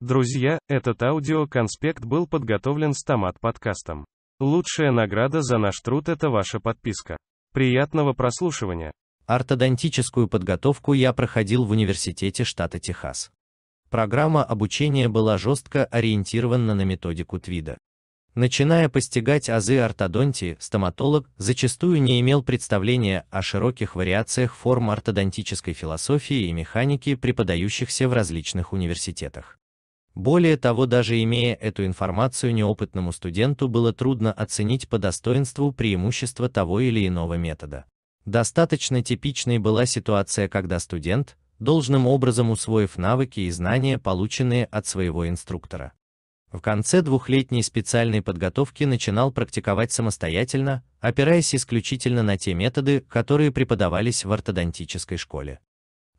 Друзья, этот аудиоконспект был подготовлен Стомат подкастом. Лучшая награда за наш труд – это ваша подписка. Приятного прослушивания. Ортодонтическую подготовку я проходил в университете штата Техас. Программа обучения была жестко ориентирована на методику Твида. Начиная постигать азы ортодонтии, стоматолог зачастую не имел представления о широких вариациях форм ортодонтической философии и механики, преподающихся в различных университетах. Более того, даже имея эту информацию неопытному студенту было трудно оценить по достоинству преимущества того или иного метода. Достаточно типичной была ситуация, когда студент, должным образом усвоив навыки и знания, полученные от своего инструктора, в конце двухлетней специальной подготовки начинал практиковать самостоятельно, опираясь исключительно на те методы, которые преподавались в ортодонтической школе.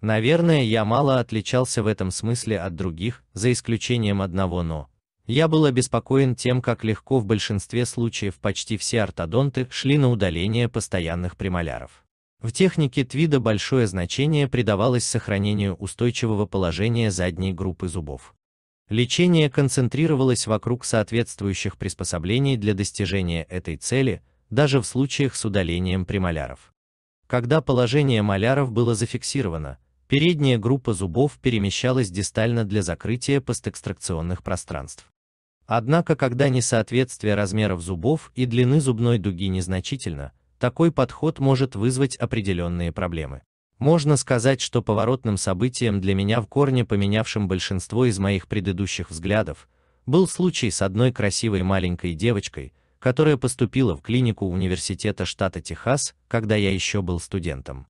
Наверное, я мало отличался в этом смысле от других, за исключением одного «но». Я был обеспокоен тем, как легко в большинстве случаев почти все ортодонты шли на удаление постоянных премоляров. В технике Твида большое значение придавалось сохранению устойчивого положения задней группы зубов. Лечение концентрировалось вокруг соответствующих приспособлений для достижения этой цели, даже в случаях с удалением премоляров. Когда положение маляров было зафиксировано, передняя группа зубов перемещалась дистально для закрытия постэкстракционных пространств. Однако, когда несоответствие размеров зубов и длины зубной дуги незначительно, такой подход может вызвать определенные проблемы. Можно сказать, что поворотным событием для меня в корне поменявшим большинство из моих предыдущих взглядов, был случай с одной красивой маленькой девочкой, которая поступила в клинику университета штата Техас, когда я еще был студентом.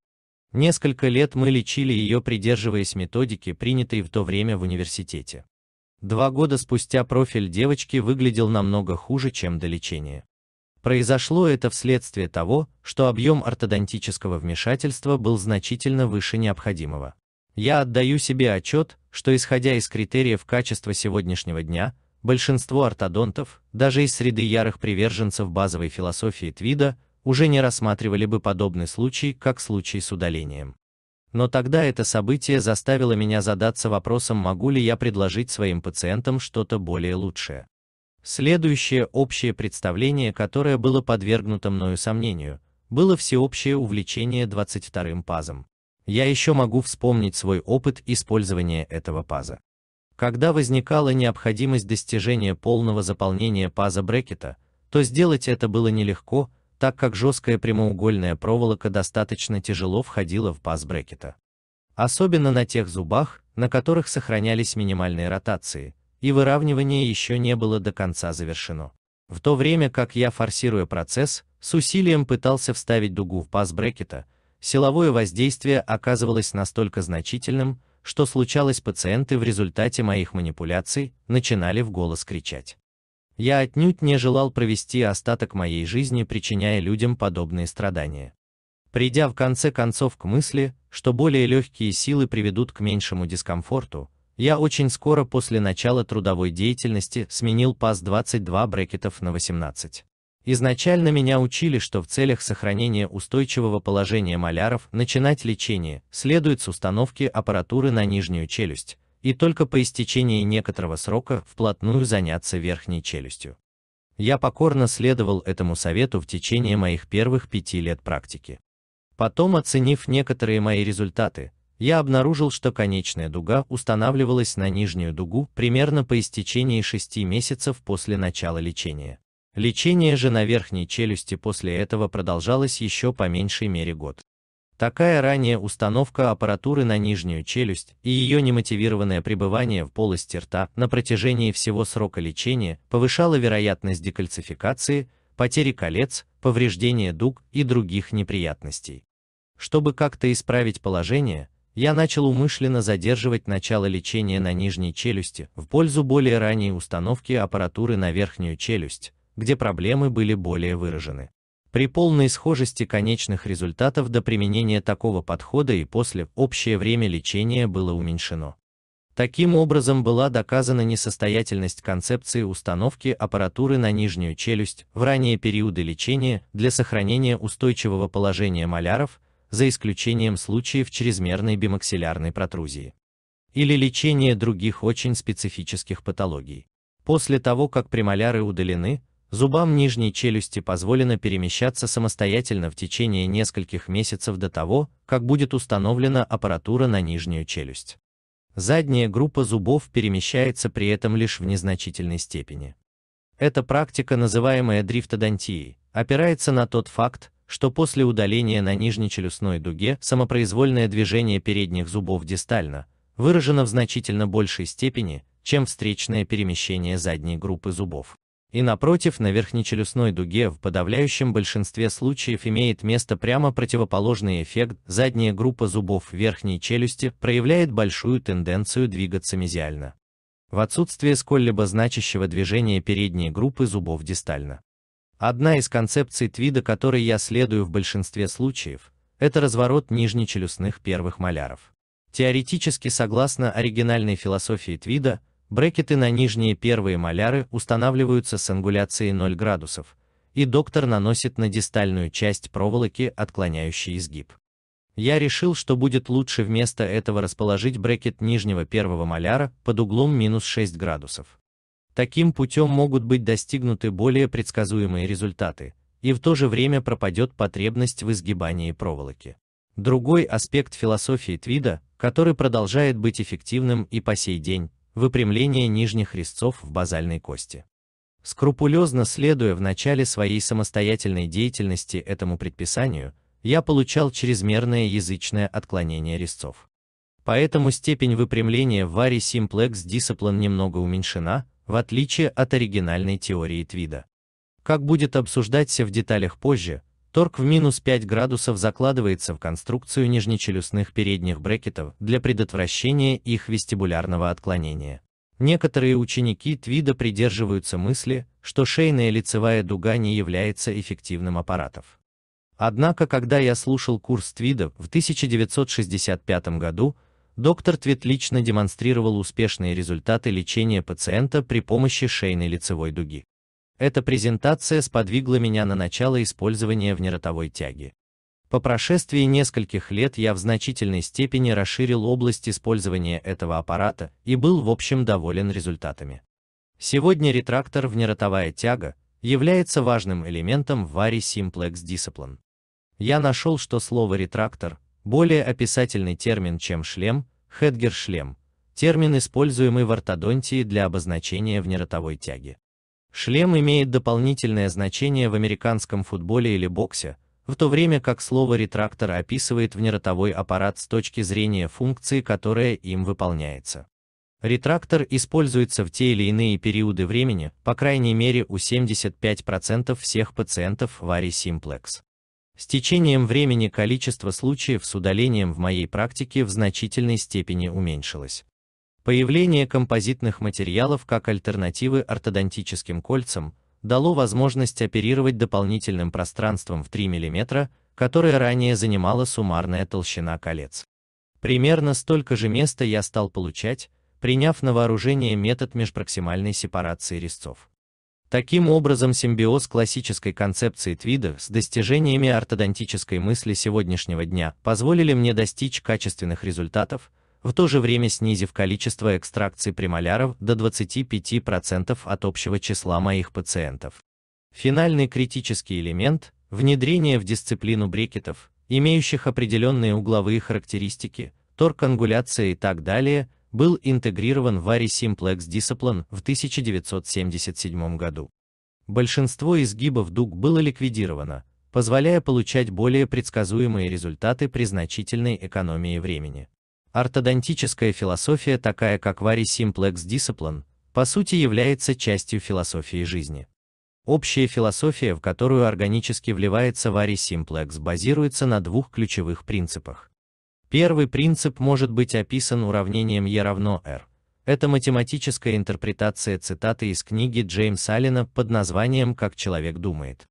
Несколько лет мы лечили ее, придерживаясь методики, принятой в то время в университете. Два года спустя профиль девочки выглядел намного хуже, чем до лечения. Произошло это вследствие того, что объем ортодонтического вмешательства был значительно выше необходимого. Я отдаю себе отчет, что исходя из критериев качества сегодняшнего дня, большинство ортодонтов, даже из среды ярых приверженцев базовой философии Твида, уже не рассматривали бы подобный случай, как случай с удалением. Но тогда это событие заставило меня задаться вопросом, могу ли я предложить своим пациентам что-то более лучшее. Следующее общее представление, которое было подвергнуто мною сомнению, было всеобщее увлечение 22-м пазом. Я еще могу вспомнить свой опыт использования этого паза. Когда возникала необходимость достижения полного заполнения паза брекета, то сделать это было нелегко, так как жесткая прямоугольная проволока достаточно тяжело входила в паз брекета. Особенно на тех зубах, на которых сохранялись минимальные ротации, и выравнивание еще не было до конца завершено. В то время как я, форсируя процесс, с усилием пытался вставить дугу в паз брекета, силовое воздействие оказывалось настолько значительным, что случалось пациенты в результате моих манипуляций начинали в голос кричать. Я отнюдь не желал провести остаток моей жизни, причиняя людям подобные страдания. Придя в конце концов к мысли, что более легкие силы приведут к меньшему дискомфорту, я очень скоро после начала трудовой деятельности сменил пас 22 брекетов на 18. Изначально меня учили, что в целях сохранения устойчивого положения маляров начинать лечение следует с установки аппаратуры на нижнюю челюсть, и только по истечении некоторого срока вплотную заняться верхней челюстью. Я покорно следовал этому совету в течение моих первых пяти лет практики. Потом, оценив некоторые мои результаты, я обнаружил, что конечная дуга устанавливалась на нижнюю дугу примерно по истечении 6 месяцев после начала лечения. Лечение же на верхней челюсти после этого продолжалось еще по меньшей мере год. Такая ранняя установка аппаратуры на нижнюю челюсть и ее немотивированное пребывание в полости рта на протяжении всего срока лечения повышало вероятность декальцификации, потери колец, повреждения дуг и других неприятностей. Чтобы как-то исправить положение, я начал умышленно задерживать начало лечения на нижней челюсти в пользу более ранней установки аппаратуры на верхнюю челюсть, где проблемы были более выражены. При полной схожести конечных результатов до применения такого подхода и после общее время лечения было уменьшено. Таким образом была доказана несостоятельность концепции установки аппаратуры на нижнюю челюсть в ранние периоды лечения для сохранения устойчивого положения маляров за исключением случаев чрезмерной бимаксиллярной протрузии. или лечение других очень специфических патологий. После того, как премоляры удалены, зубам нижней челюсти позволено перемещаться самостоятельно в течение нескольких месяцев до того, как будет установлена аппаратура на нижнюю челюсть. Задняя группа зубов перемещается при этом лишь в незначительной степени. Эта практика, называемая дрифтодонтией, опирается на тот факт, что после удаления на нижнечелюстной дуге самопроизвольное движение передних зубов дистально выражено в значительно большей степени, чем встречное перемещение задней группы зубов. И напротив, на верхнечелюстной дуге в подавляющем большинстве случаев имеет место прямо противоположный эффект, задняя группа зубов верхней челюсти проявляет большую тенденцию двигаться мезиально в отсутствие сколь-либо значащего движения передней группы зубов дистально. Одна из концепций Твида, которой я следую в большинстве случаев, это разворот нижнечелюстных первых маляров. Теоретически, согласно оригинальной философии Твида, брекеты на нижние первые маляры устанавливаются с ангуляцией 0 градусов, и доктор наносит на дистальную часть проволоки отклоняющий изгиб. Я решил, что будет лучше вместо этого расположить брекет нижнего первого маляра под углом минус 6 градусов. Таким путем могут быть достигнуты более предсказуемые результаты, и в то же время пропадет потребность в изгибании проволоки. Другой аспект философии Твида, который продолжает быть эффективным и по сей день, выпрямление нижних резцов в базальной кости. Скрупулезно следуя в начале своей самостоятельной деятельности этому предписанию, я получал чрезмерное язычное отклонение резцов. Поэтому степень выпрямления в варе Simplex Discipline немного уменьшена, в отличие от оригинальной теории Твида. Как будет обсуждаться в деталях позже, торг в минус 5 градусов закладывается в конструкцию нижнечелюстных передних брекетов для предотвращения их вестибулярного отклонения. Некоторые ученики Твида придерживаются мысли, что шейная лицевая дуга не является эффективным аппаратом. Однако, когда я слушал курс Твида в 1965 году, доктор Твит лично демонстрировал успешные результаты лечения пациента при помощи шейной лицевой дуги. Эта презентация сподвигла меня на начало использования внеротовой тяги. По прошествии нескольких лет я в значительной степени расширил область использования этого аппарата и был в общем доволен результатами. Сегодня ретрактор внеротовая тяга является важным элементом в варе Simplex Discipline. Я нашел, что слово ретрактор более описательный термин, чем шлем, хедгер-шлем, термин, используемый в ортодонтии для обозначения внеротовой тяги. Шлем имеет дополнительное значение в американском футболе или боксе, в то время как слово ретрактор описывает внеротовой аппарат с точки зрения функции, которая им выполняется. Ретрактор используется в те или иные периоды времени, по крайней мере у 75% всех пациентов вари Simplex. С течением времени количество случаев с удалением в моей практике в значительной степени уменьшилось. Появление композитных материалов как альтернативы ортодонтическим кольцам дало возможность оперировать дополнительным пространством в 3 мм, которое ранее занимала суммарная толщина колец. Примерно столько же места я стал получать, приняв на вооружение метод межпроксимальной сепарации резцов. Таким образом, симбиоз классической концепции Твида с достижениями ортодонтической мысли сегодняшнего дня позволили мне достичь качественных результатов, в то же время снизив количество экстракций премоляров до 25% от общего числа моих пациентов. Финальный критический элемент – внедрение в дисциплину брекетов, имеющих определенные угловые характеристики, торк-ангуляция и так далее, был интегрирован в Vari Simplex Discipline в 1977 году. Большинство изгибов дуг было ликвидировано, позволяя получать более предсказуемые результаты при значительной экономии времени. Ортодонтическая философия, такая как Vari Simplex Discipline, по сути является частью философии жизни. Общая философия, в которую органически вливается Vari Simplex, базируется на двух ключевых принципах. Первый принцип может быть описан уравнением E равно R. Это математическая интерпретация цитаты из книги Джеймса Аллена под названием «Как человек думает».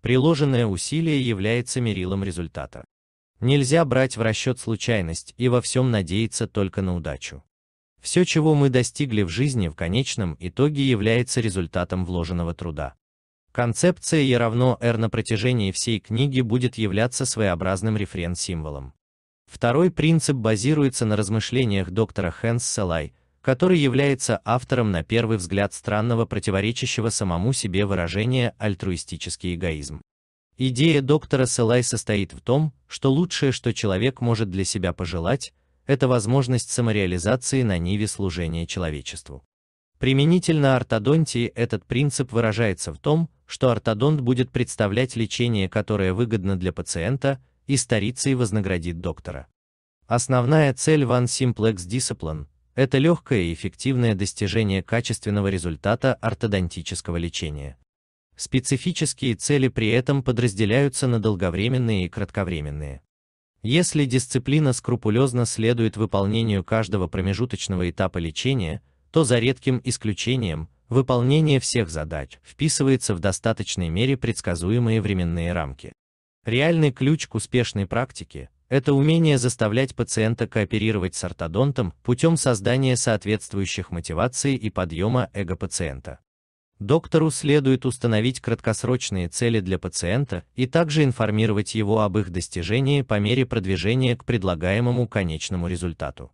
Приложенное усилие является мерилом результата. Нельзя брать в расчет случайность и во всем надеяться только на удачу. Все, чего мы достигли в жизни в конечном итоге является результатом вложенного труда. Концепция E равно R на протяжении всей книги будет являться своеобразным референс-символом. Второй принцип базируется на размышлениях доктора Хэнс Селай, который является автором на первый взгляд странного противоречащего самому себе выражения «альтруистический эгоизм». Идея доктора Селай состоит в том, что лучшее, что человек может для себя пожелать, это возможность самореализации на ниве служения человечеству. Применительно ортодонтии этот принцип выражается в том, что ортодонт будет представлять лечение, которое выгодно для пациента, и старицей вознаградит доктора. Основная цель One Simplex Discipline – это легкое и эффективное достижение качественного результата ортодонтического лечения. Специфические цели при этом подразделяются на долговременные и кратковременные. Если дисциплина скрупулезно следует выполнению каждого промежуточного этапа лечения, то за редким исключением, выполнение всех задач вписывается в достаточной мере предсказуемые временные рамки. Реальный ключ к успешной практике – это умение заставлять пациента кооперировать с ортодонтом путем создания соответствующих мотиваций и подъема эго пациента. Доктору следует установить краткосрочные цели для пациента и также информировать его об их достижении по мере продвижения к предлагаемому конечному результату.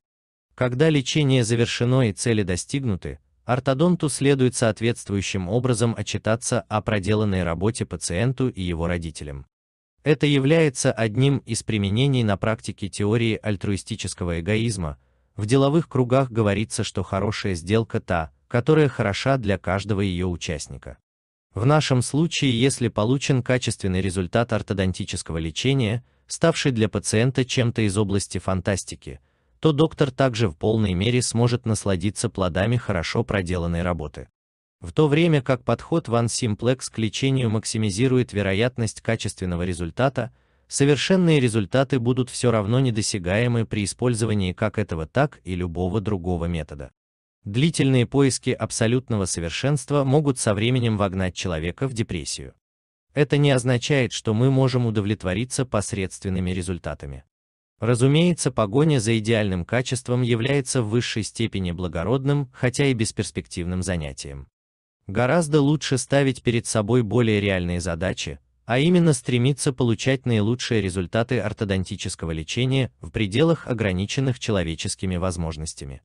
Когда лечение завершено и цели достигнуты, ортодонту следует соответствующим образом отчитаться о проделанной работе пациенту и его родителям. Это является одним из применений на практике теории альтруистического эгоизма. В деловых кругах говорится, что хорошая сделка та, которая хороша для каждого ее участника. В нашем случае, если получен качественный результат ортодонтического лечения, ставший для пациента чем-то из области фантастики, то доктор также в полной мере сможет насладиться плодами хорошо проделанной работы. В то время как подход One Simplex к лечению максимизирует вероятность качественного результата, совершенные результаты будут все равно недосягаемы при использовании как этого, так и любого другого метода. Длительные поиски абсолютного совершенства могут со временем вогнать человека в депрессию. Это не означает, что мы можем удовлетвориться посредственными результатами. Разумеется, погоня за идеальным качеством является в высшей степени благородным, хотя и бесперспективным занятием. Гораздо лучше ставить перед собой более реальные задачи, а именно стремиться получать наилучшие результаты ортодонтического лечения в пределах ограниченных человеческими возможностями.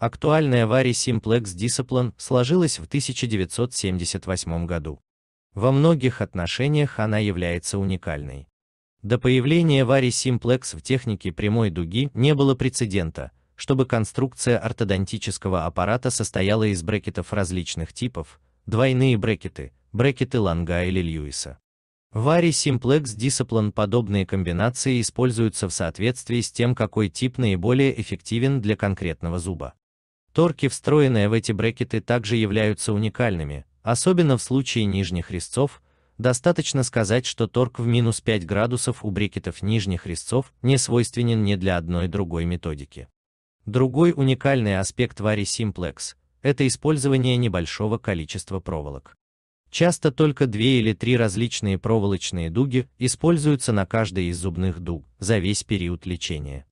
Актуальная Vari Simplex Discipline сложилась в 1978 году. Во многих отношениях она является уникальной. До появления Vari Simplex в технике прямой дуги не было прецедента, чтобы конструкция ортодонтического аппарата состояла из брекетов различных типов, двойные брекеты, брекеты Ланга или Льюиса. В Vari Simplex Discipline подобные комбинации используются в соответствии с тем, какой тип наиболее эффективен для конкретного зуба. Торки, встроенные в эти брекеты, также являются уникальными, особенно в случае нижних резцов. Достаточно сказать, что торк в минус 5 градусов у брекетов нижних резцов не свойственен ни для одной другой методики. Другой уникальный аспект Vari Simplex – это использование небольшого количества проволок. Часто только две или три различные проволочные дуги используются на каждой из зубных дуг за весь период лечения.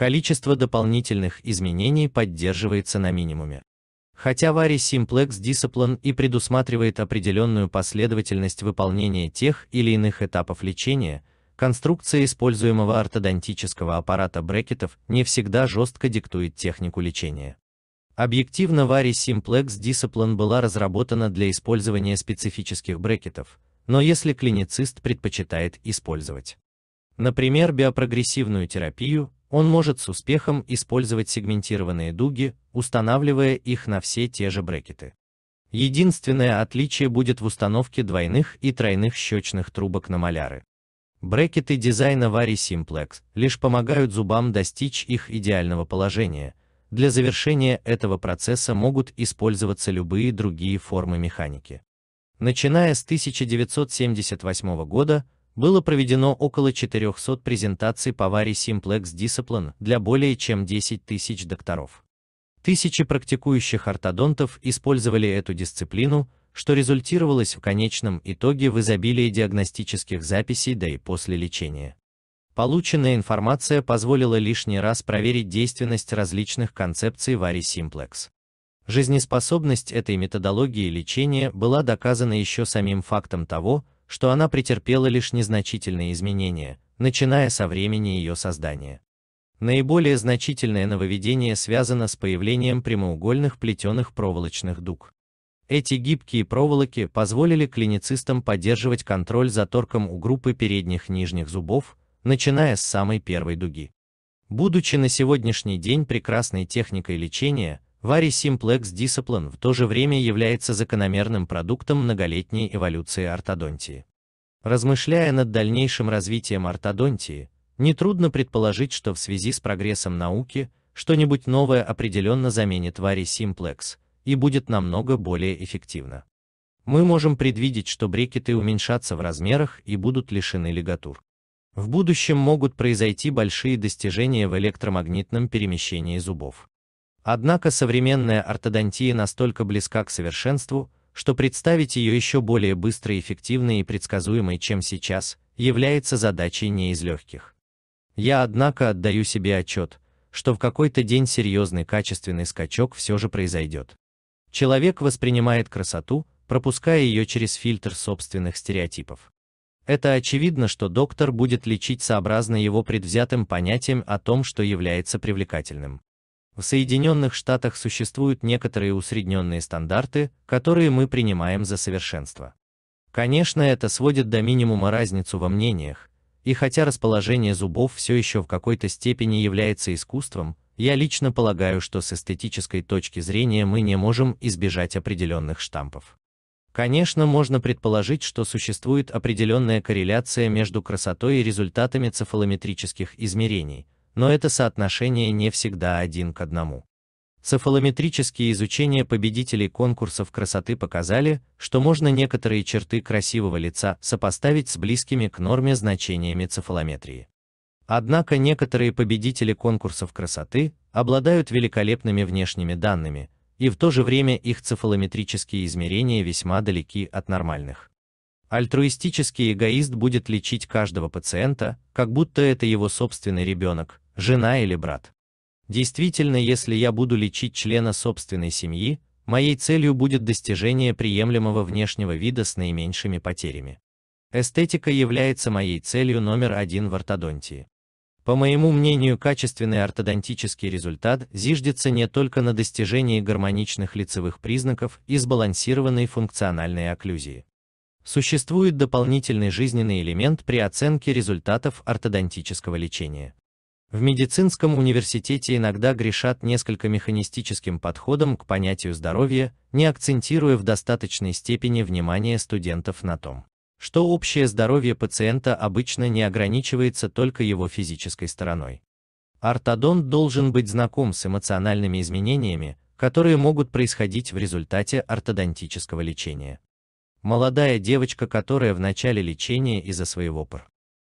Количество дополнительных изменений поддерживается на минимуме. Хотя Vari Simplex Discipline и предусматривает определенную последовательность выполнения тех или иных этапов лечения, конструкция используемого ортодонтического аппарата брекетов не всегда жестко диктует технику лечения. Объективно Vari Simplex Discipline была разработана для использования специфических брекетов, но если клиницист предпочитает использовать, например, биопрогрессивную терапию, он может с успехом использовать сегментированные дуги, устанавливая их на все те же брекеты. Единственное отличие будет в установке двойных и тройных щечных трубок на маляры. Брекеты дизайна Vari Simplex лишь помогают зубам достичь их идеального положения. Для завершения этого процесса могут использоваться любые другие формы механики. Начиная с 1978 года, было проведено около 400 презентаций по Vari Simplex Discipline для более чем 10 тысяч докторов. Тысячи практикующих ортодонтов использовали эту дисциплину, что результировалось в конечном итоге в изобилии диагностических записей да и после лечения. Полученная информация позволила лишний раз проверить действенность различных концепций Vari Simplex. Жизнеспособность этой методологии лечения была доказана еще самим фактом того, что она претерпела лишь незначительные изменения, начиная со времени ее создания. Наиболее значительное нововведение связано с появлением прямоугольных плетеных проволочных дуг. Эти гибкие проволоки позволили клиницистам поддерживать контроль за торком у группы передних нижних зубов, начиная с самой первой дуги. Будучи на сегодняшний день прекрасной техникой лечения, Vari Simplex Discipline в то же время является закономерным продуктом многолетней эволюции ортодонтии. Размышляя над дальнейшим развитием ортодонтии, Нетрудно предположить, что в связи с прогрессом науки, что-нибудь новое определенно заменит Vari Simplex и будет намного более эффективно. Мы можем предвидеть, что брекеты уменьшатся в размерах и будут лишены лигатур. В будущем могут произойти большие достижения в электромагнитном перемещении зубов. Однако современная ортодонтия настолько близка к совершенству, что представить ее еще более быстрой, эффективной и предсказуемой, чем сейчас, является задачей не из легких. Я, однако, отдаю себе отчет, что в какой-то день серьезный качественный скачок все же произойдет. Человек воспринимает красоту, пропуская ее через фильтр собственных стереотипов. Это очевидно, что доктор будет лечить сообразно его предвзятым понятиям о том, что является привлекательным. В Соединенных Штатах существуют некоторые усредненные стандарты, которые мы принимаем за совершенство. Конечно, это сводит до минимума разницу во мнениях, и хотя расположение зубов все еще в какой-то степени является искусством, я лично полагаю, что с эстетической точки зрения мы не можем избежать определенных штампов. Конечно, можно предположить, что существует определенная корреляция между красотой и результатами цефалометрических измерений, но это соотношение не всегда один к одному. Цефалометрические изучения победителей конкурсов красоты показали, что можно некоторые черты красивого лица сопоставить с близкими к норме значениями цефалометрии. Однако некоторые победители конкурсов красоты обладают великолепными внешними данными, и в то же время их цефалометрические измерения весьма далеки от нормальных. Альтруистический эгоист будет лечить каждого пациента, как будто это его собственный ребенок, жена или брат. Действительно, если я буду лечить члена собственной семьи, моей целью будет достижение приемлемого внешнего вида с наименьшими потерями. Эстетика является моей целью номер один в ортодонтии. По моему мнению, качественный ортодонтический результат зиждется не только на достижении гармоничных лицевых признаков и сбалансированной функциональной окклюзии. Существует дополнительный жизненный элемент при оценке результатов ортодонтического лечения. В медицинском университете иногда грешат несколько механистическим подходом к понятию здоровья, не акцентируя в достаточной степени внимание студентов на том, что общее здоровье пациента обычно не ограничивается только его физической стороной. Ортодонт должен быть знаком с эмоциональными изменениями, которые могут происходить в результате ортодонтического лечения. Молодая девочка, которая в начале лечения из-за своего пр.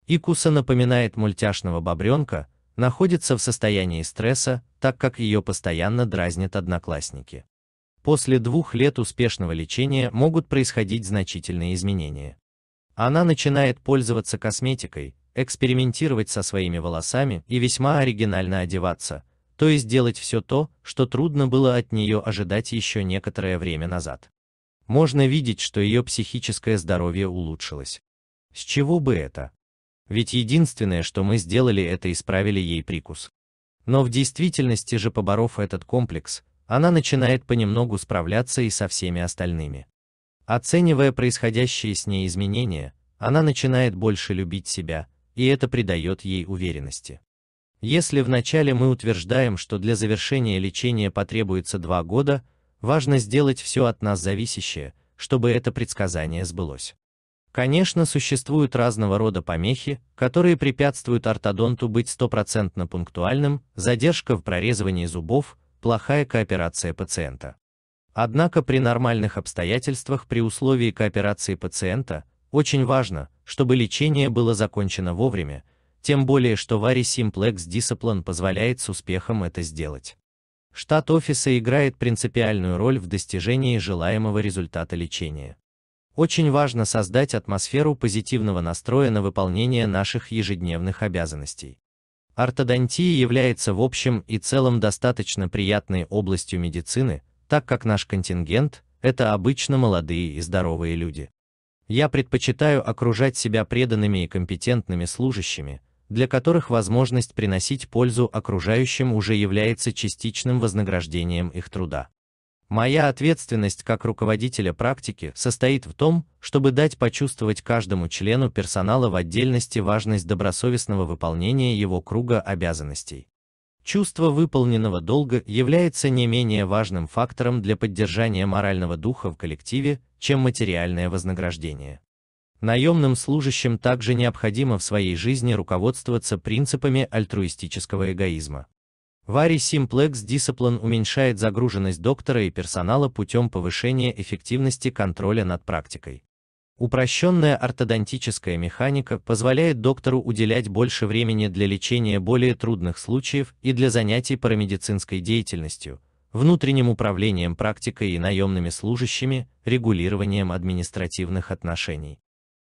Икуса напоминает мультяшного бобренка, находится в состоянии стресса, так как ее постоянно дразнят одноклассники. После двух лет успешного лечения могут происходить значительные изменения. Она начинает пользоваться косметикой, экспериментировать со своими волосами и весьма оригинально одеваться, то есть делать все то, что трудно было от нее ожидать еще некоторое время назад. Можно видеть, что ее психическое здоровье улучшилось. С чего бы это? Ведь единственное, что мы сделали, это исправили ей прикус. Но в действительности же поборов этот комплекс, она начинает понемногу справляться и со всеми остальными. Оценивая происходящие с ней изменения, она начинает больше любить себя, и это придает ей уверенности. Если вначале мы утверждаем, что для завершения лечения потребуется два года, важно сделать все от нас зависящее, чтобы это предсказание сбылось. Конечно, существуют разного рода помехи, которые препятствуют ортодонту быть стопроцентно пунктуальным, задержка в прорезывании зубов, плохая кооперация пациента. Однако при нормальных обстоятельствах при условии кооперации пациента очень важно, чтобы лечение было закончено вовремя, тем более что Vari Simplex Discipline позволяет с успехом это сделать. Штат офиса играет принципиальную роль в достижении желаемого результата лечения. Очень важно создать атмосферу позитивного настроя на выполнение наших ежедневных обязанностей. Ортодонтия является в общем и целом достаточно приятной областью медицины, так как наш контингент – это обычно молодые и здоровые люди. Я предпочитаю окружать себя преданными и компетентными служащими, для которых возможность приносить пользу окружающим уже является частичным вознаграждением их труда. Моя ответственность как руководителя практики состоит в том, чтобы дать почувствовать каждому члену персонала в отдельности важность добросовестного выполнения его круга обязанностей. Чувство выполненного долга является не менее важным фактором для поддержания морального духа в коллективе, чем материальное вознаграждение. Наемным служащим также необходимо в своей жизни руководствоваться принципами альтруистического эгоизма. Vari Simplex Discipline уменьшает загруженность доктора и персонала путем повышения эффективности контроля над практикой. Упрощенная ортодонтическая механика позволяет доктору уделять больше времени для лечения более трудных случаев и для занятий парамедицинской деятельностью, внутренним управлением практикой и наемными служащими, регулированием административных отношений.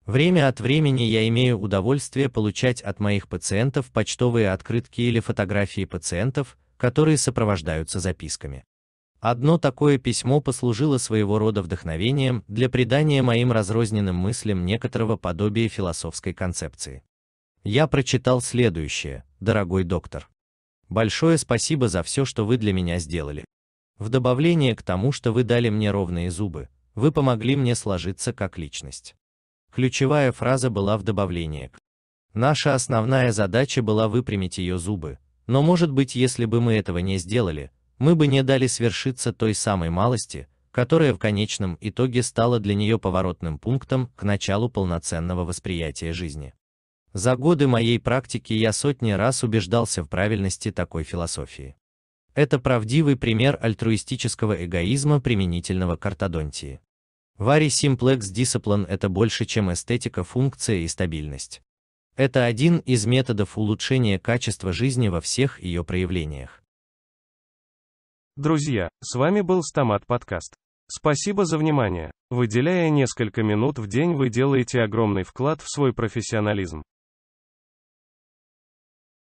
Время от времени я имею удовольствие получать от моих пациентов почтовые открытки или фотографии пациентов, которые сопровождаются записками. Одно такое письмо послужило своего рода вдохновением для придания моим разрозненным мыслям некоторого подобия философской концепции. Я прочитал следующее, дорогой доктор. Большое спасибо за все, что вы для меня сделали. В добавление к тому, что вы дали мне ровные зубы, вы помогли мне сложиться как личность. Ключевая фраза была в добавлении к. Наша основная задача была выпрямить ее зубы, но может быть, если бы мы этого не сделали, мы бы не дали свершиться той самой малости, которая в конечном итоге стала для нее поворотным пунктом к началу полноценного восприятия жизни. За годы моей практики я сотни раз убеждался в правильности такой философии. Это правдивый пример альтруистического эгоизма применительного к ортодонтии. Vari Simplex Discipline – это больше, чем эстетика, функция и стабильность. Это один из методов улучшения качества жизни во всех ее проявлениях. Друзья, с вами был Стомат Подкаст. Спасибо за внимание. Выделяя несколько минут в день вы делаете огромный вклад в свой профессионализм.